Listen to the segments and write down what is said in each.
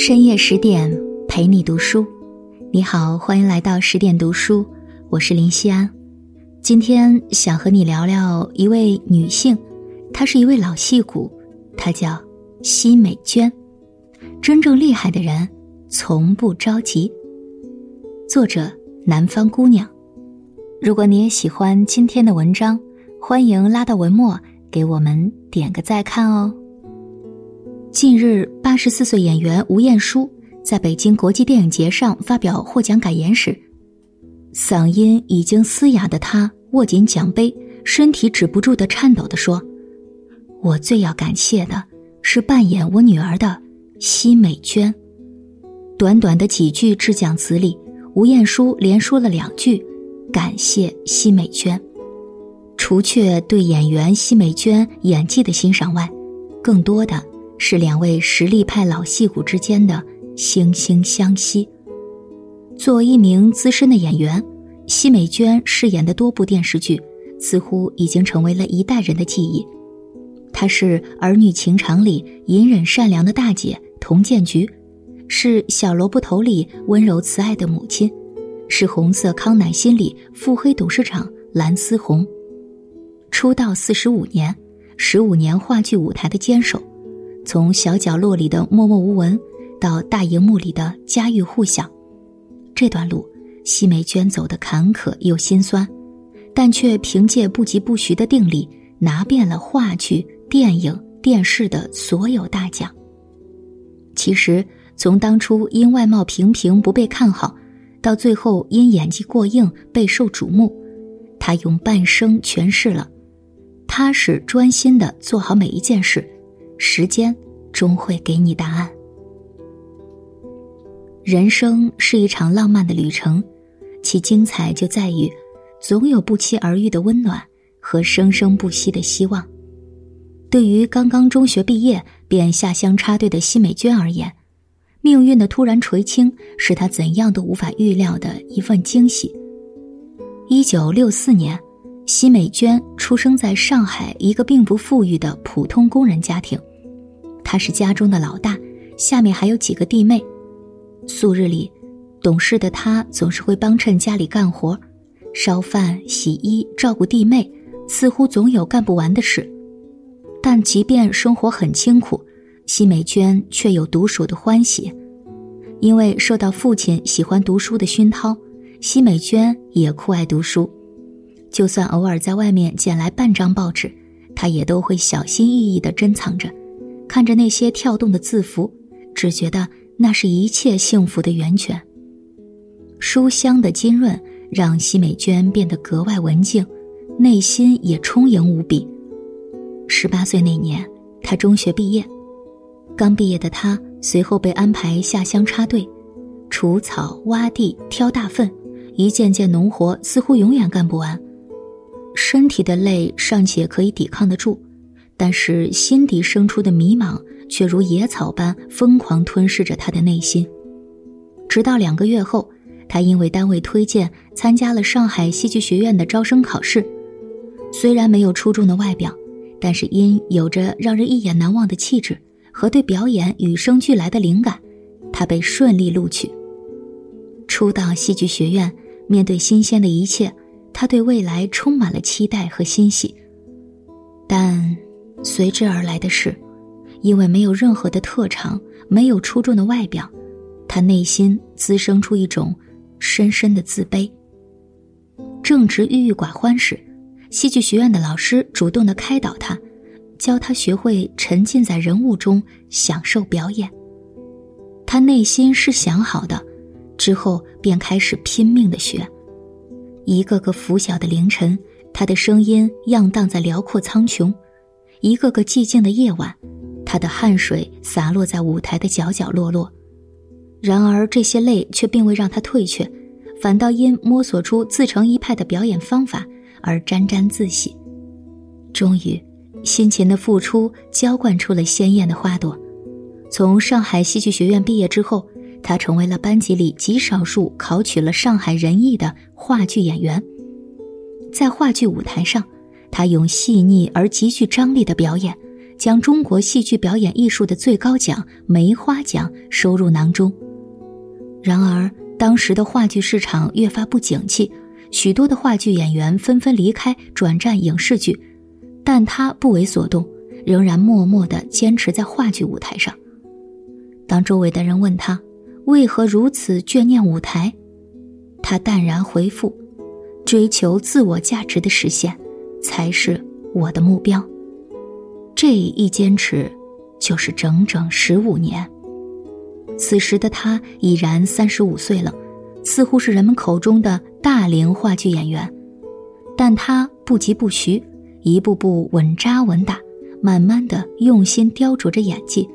深夜十点陪你读书，你好，欢迎来到十点读书，我是林夕安。今天想和你聊聊一位女性，她是一位老戏骨，她叫奚美娟。真正厉害的人从不着急。作者：南方姑娘。如果你也喜欢今天的文章，欢迎拉到文末给我们点个再看哦。近日，八十四岁演员吴彦姝在北京国际电影节上发表获奖感言时，嗓音已经嘶哑的他握紧奖杯，身体止不住的颤抖的说：“我最要感谢的是扮演我女儿的奚美娟。”短短的几句致奖词里，吴彦姝连说了两句：“感谢奚美娟。”除却对演员奚美娟演技的欣赏外，更多的。是两位实力派老戏骨之间的惺惺相惜。作为一名资深的演员，奚美娟饰演的多部电视剧似乎已经成为了一代人的记忆。她是《儿女情长》里隐忍善良的大姐佟建菊，是《小萝卜头》里温柔慈爱的母亲，是《红色康乃馨》里腹黑董事长蓝思红。出道四十五年，十五年话剧舞台的坚守。从小角落里的默默无闻，到大荧幕里的家喻户晓，这段路，奚美娟走的坎坷又心酸，但却凭借不疾不徐的定力，拿遍了话剧、电影、电视的所有大奖。其实，从当初因外貌平平不被看好，到最后因演技过硬备受瞩目，她用半生诠释了：踏实专心的做好每一件事。时间终会给你答案。人生是一场浪漫的旅程，其精彩就在于，总有不期而遇的温暖和生生不息的希望。对于刚刚中学毕业便下乡插队的奚美娟而言，命运的突然垂青是她怎样都无法预料的一份惊喜。一九六四年。奚美娟出生在上海一个并不富裕的普通工人家庭，她是家中的老大，下面还有几个弟妹。素日里，懂事的她总是会帮衬家里干活，烧饭、洗衣、照顾弟妹，似乎总有干不完的事。但即便生活很清苦，奚美娟却有独属的欢喜，因为受到父亲喜欢读书的熏陶，奚美娟也酷爱读书。就算偶尔在外面捡来半张报纸，他也都会小心翼翼地珍藏着，看着那些跳动的字符，只觉得那是一切幸福的源泉。书香的浸润让奚美娟变得格外文静，内心也充盈无比。十八岁那年，她中学毕业，刚毕业的她随后被安排下乡插队，除草、挖地、挑大粪，一件件农活似乎永远干不完。身体的累尚且可以抵抗得住，但是心底生出的迷茫却如野草般疯狂吞噬着他的内心。直到两个月后，他因为单位推荐参加了上海戏剧学院的招生考试。虽然没有出众的外表，但是因有着让人一眼难忘的气质和对表演与生俱来的灵感，他被顺利录取。初到戏剧学院，面对新鲜的一切。他对未来充满了期待和欣喜，但随之而来的是，因为没有任何的特长，没有出众的外表，他内心滋生出一种深深的自卑。正值郁郁寡欢时，戏剧学院的老师主动的开导他，教他学会沉浸在人物中，享受表演。他内心是想好的，之后便开始拼命的学。一个个拂晓的凌晨，他的声音漾荡在辽阔苍穹；一个个寂静的夜晚，他的汗水洒落在舞台的角角落落。然而，这些泪却并未让他退却，反倒因摸索出自成一派的表演方法而沾沾自喜。终于，辛勤的付出浇灌出了鲜艳的花朵。从上海戏剧学院毕业之后。他成为了班级里极少数考取了上海人艺的话剧演员。在话剧舞台上，他用细腻而极具张力的表演，将中国戏剧表演艺术的最高奖梅花奖收入囊中。然而，当时的话剧市场越发不景气，许多的话剧演员纷纷离开，转战影视剧，但他不为所动，仍然默默地坚持在话剧舞台上。当周围的人问他为何如此眷念舞台，他淡然回复：“追求自我价值的实现，才是我的目标。”这一坚持，就是整整十五年。此时的他已然三十五岁了，似乎是人们口中的大龄话剧演员，但他不疾不徐，一步步稳扎稳打，慢慢的用心雕琢着演技。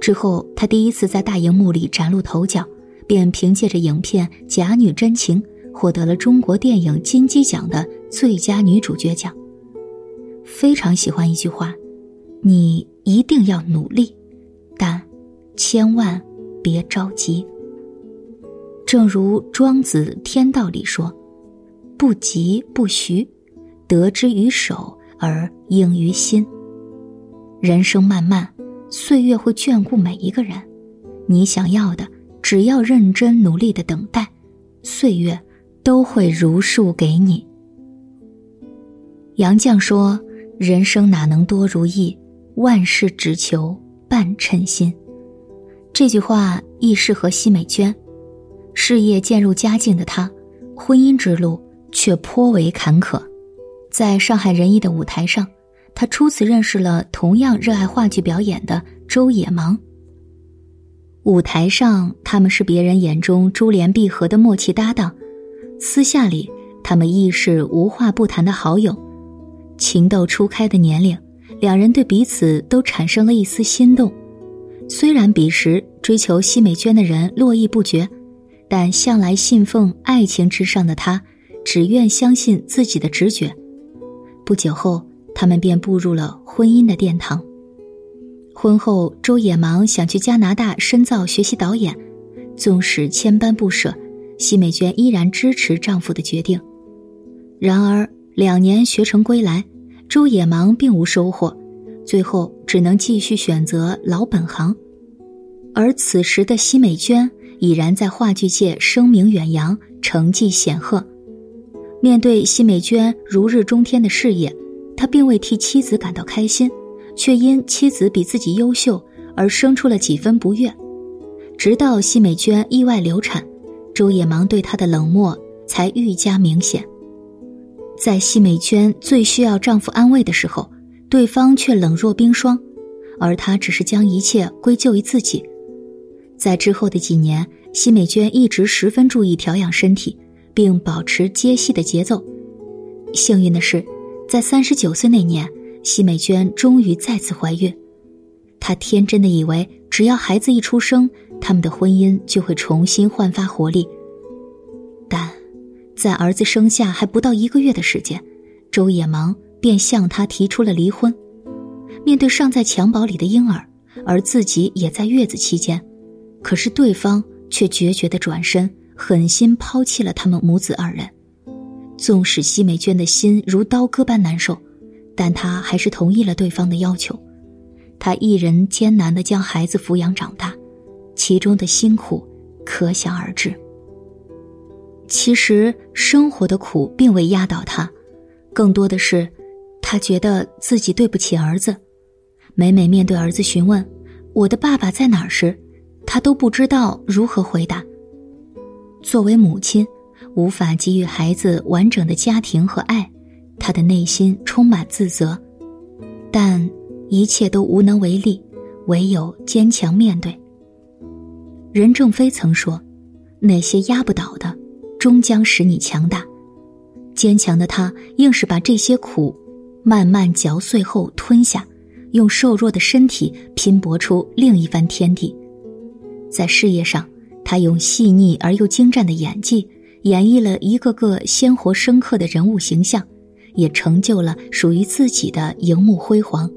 之后，他第一次在大荧幕里崭露头角，便凭借着影片《假女真情》获得了中国电影金鸡奖的最佳女主角奖。非常喜欢一句话：“你一定要努力，但千万。”别着急。正如庄子《天道》里说：“不急不徐，得之于手而应于心。”人生漫漫，岁月会眷顾每一个人。你想要的，只要认真努力的等待，岁月都会如数给你。杨绛说：“人生哪能多如意，万事只求半称心。”这句话亦适合奚美娟。事业渐入佳境的她，婚姻之路却颇为坎坷。在上海人艺的舞台上，她初次认识了同样热爱话剧表演的周野芒。舞台上，他们是别人眼中珠联璧合的默契搭档；私下里，他们亦是无话不谈的好友。情窦初开的年龄，两人对彼此都产生了一丝心动。虽然彼时追求奚美娟的人络绎不绝，但向来信奉爱情至上的他，只愿相信自己的直觉。不久后，他们便步入了婚姻的殿堂。婚后，周野芒想去加拿大深造学习导演，纵使千般不舍，奚美娟依然支持丈夫的决定。然而，两年学成归来，周野芒并无收获。最后只能继续选择老本行，而此时的奚美娟已然在话剧界声名远扬，成绩显赫。面对奚美娟如日中天的事业，他并未替妻子感到开心，却因妻子比自己优秀而生出了几分不悦。直到奚美娟意外流产，周野芒对她的冷漠才愈加明显。在奚美娟最需要丈夫安慰的时候。对方却冷若冰霜，而他只是将一切归咎于自己。在之后的几年，奚美娟一直十分注意调养身体，并保持接戏的节奏。幸运的是，在三十九岁那年，奚美娟终于再次怀孕。她天真的以为，只要孩子一出生，他们的婚姻就会重新焕发活力。但，在儿子生下还不到一个月的时间，周野芒。便向她提出了离婚。面对尚在襁褓里的婴儿，而自己也在月子期间，可是对方却决绝的转身，狠心抛弃了他们母子二人。纵使奚美娟的心如刀割般难受，但她还是同意了对方的要求。她一人艰难的将孩子抚养长大，其中的辛苦可想而知。其实生活的苦并未压倒她，更多的是。他觉得自己对不起儿子，每每面对儿子询问“我的爸爸在哪”时，他都不知道如何回答。作为母亲，无法给予孩子完整的家庭和爱，他的内心充满自责，但一切都无能为力，唯有坚强面对。任正非曾说：“那些压不倒的，终将使你强大。”坚强的他，硬是把这些苦。慢慢嚼碎后吞下，用瘦弱的身体拼搏出另一番天地。在事业上，他用细腻而又精湛的演技演绎了一个个鲜活深刻的人物形象，也成就了属于自己的荧幕辉煌。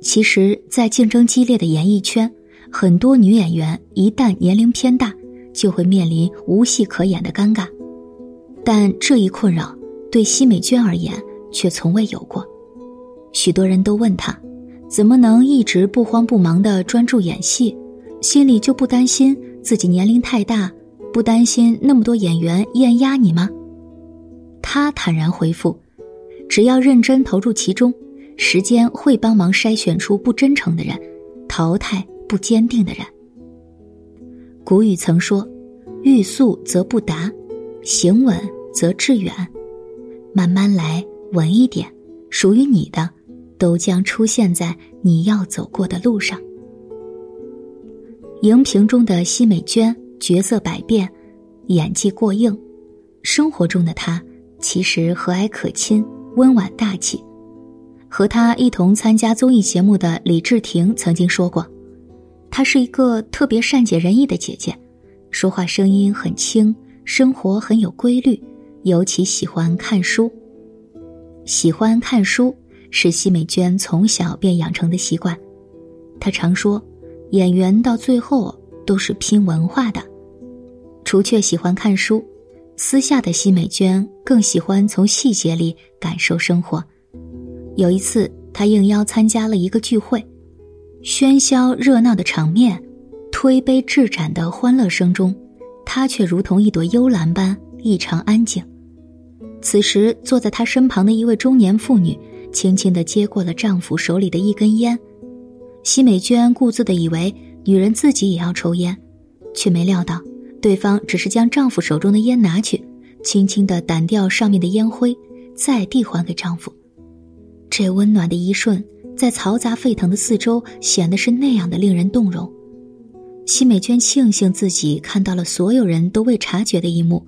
其实，在竞争激烈的演艺圈，很多女演员一旦年龄偏大，就会面临无戏可演的尴尬。但这一困扰对奚美娟而言。却从未有过。许多人都问她，怎么能一直不慌不忙的专注演戏？心里就不担心自己年龄太大，不担心那么多演员艳压你吗？他坦然回复：“只要认真投入其中，时间会帮忙筛选出不真诚的人，淘汰不坚定的人。”古语曾说：“欲速则不达，行稳则致远。”慢慢来，稳一点，属于你的，都将出现在你要走过的路上。荧屏中的奚美娟角色百变，演技过硬；生活中的她其实和蔼可亲、温婉大气。和她一同参加综艺节目的李治廷曾经说过：“她是一个特别善解人意的姐姐，说话声音很轻，生活很有规律。”尤其喜欢看书。喜欢看书是奚美娟从小便养成的习惯。她常说：“演员到最后都是拼文化的。”除却喜欢看书，私下的奚美娟更喜欢从细节里感受生活。有一次，她应邀参加了一个聚会，喧嚣热闹的场面，推杯置盏的欢乐声中，她却如同一朵幽兰般异常安静。此时，坐在她身旁的一位中年妇女，轻轻地接过了丈夫手里的一根烟。奚美娟顾自的以为女人自己也要抽烟，却没料到，对方只是将丈夫手中的烟拿去，轻轻地掸掉上面的烟灰，再递还给丈夫。这温暖的一瞬，在嘈杂沸腾的四周，显得是那样的令人动容。奚美娟庆幸自己看到了所有人都未察觉的一幕，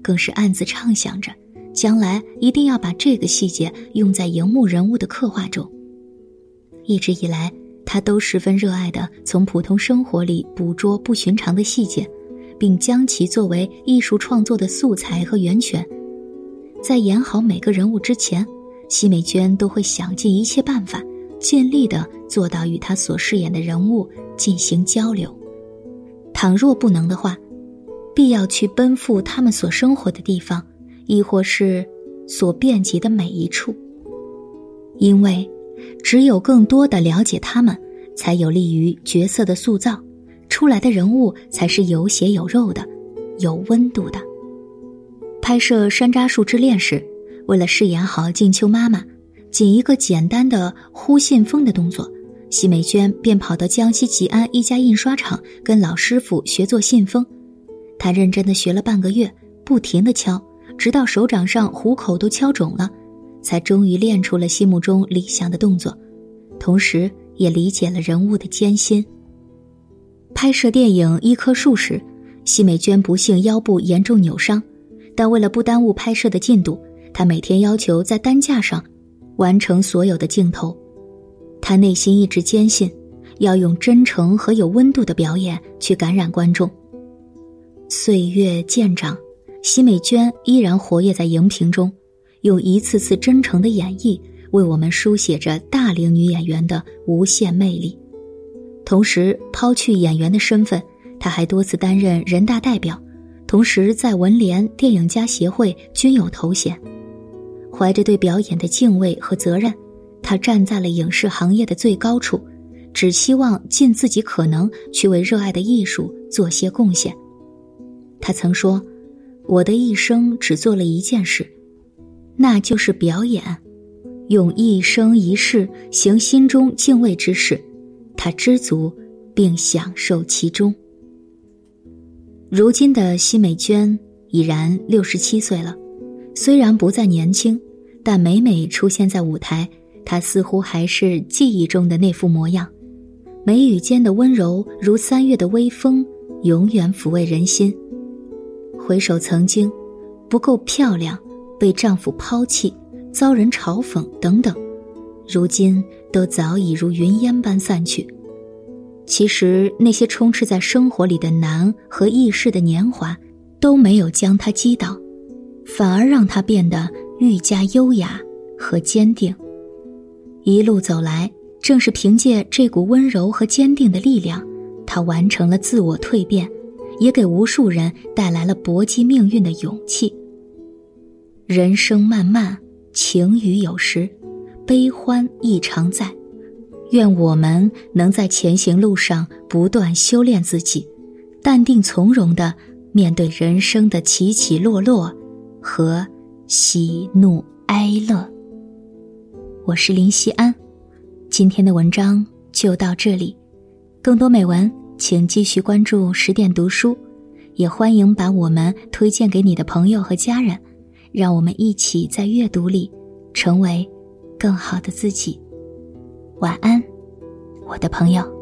更是暗自畅想着。将来一定要把这个细节用在荧幕人物的刻画中。一直以来，他都十分热爱的从普通生活里捕捉不寻常的细节，并将其作为艺术创作的素材和源泉。在演好每个人物之前，奚美娟都会想尽一切办法，尽力的做到与他所饰演的人物进行交流。倘若不能的话，必要去奔赴他们所生活的地方。亦或是所遍及的每一处，因为只有更多的了解他们，才有利于角色的塑造，出来的人物才是有血有肉的，有温度的。拍摄《山楂树之恋》时，为了饰演好静秋妈妈，仅一个简单的呼信封的动作，奚美娟便跑到江西吉安一家印刷厂跟老师傅学做信封。她认真的学了半个月，不停的敲。直到手掌上虎口都敲肿了，才终于练出了心目中理想的动作，同时也理解了人物的艰辛。拍摄电影《一棵树》时，奚美娟不幸腰部严重扭伤，但为了不耽误拍摄的进度，她每天要求在担架上完成所有的镜头。她内心一直坚信，要用真诚和有温度的表演去感染观众。岁月渐长。奚美娟依然活跃在荧屏中，用一次次真诚的演绎为我们书写着大龄女演员的无限魅力。同时，抛去演员的身份，他还多次担任人大代表，同时在文联电影家协会均有头衔。怀着对表演的敬畏和责任，他站在了影视行业的最高处，只希望尽自己可能去为热爱的艺术做些贡献。他曾说。我的一生只做了一件事，那就是表演，用一生一世行心中敬畏之事，他知足，并享受其中。如今的奚美娟已然六十七岁了，虽然不再年轻，但每每出现在舞台，她似乎还是记忆中的那副模样，眉宇间的温柔如三月的微风，永远抚慰人心。回首曾经，不够漂亮，被丈夫抛弃，遭人嘲讽等等，如今都早已如云烟般散去。其实那些充斥在生活里的难和易逝的年华，都没有将她击倒，反而让她变得愈加优雅和坚定。一路走来，正是凭借这股温柔和坚定的力量，她完成了自我蜕变。也给无数人带来了搏击命运的勇气。人生漫漫，晴雨有时，悲欢亦常在。愿我们能在前行路上不断修炼自己，淡定从容的面对人生的起起落落和喜怒哀乐。我是林夕安，今天的文章就到这里，更多美文请继续关注十点读书，也欢迎把我们推荐给你的朋友和家人，让我们一起在阅读里成为更好的自己。晚安，我的朋友。